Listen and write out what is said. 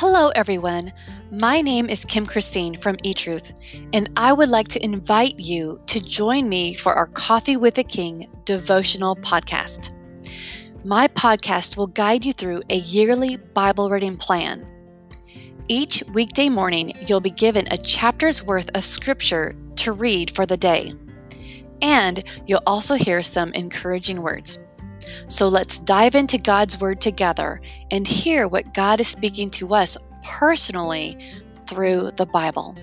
Hello, everyone. My name is Kim Christine from eTruth, and I would like to invite you to join me for our Coffee with a King devotional podcast. My podcast will guide you through a yearly Bible reading plan. Each weekday morning, you'll be given a chapter's worth of scripture to read for the day, and you'll also hear some encouraging words. So let's dive into God's Word together and hear what God is speaking to us personally through the Bible.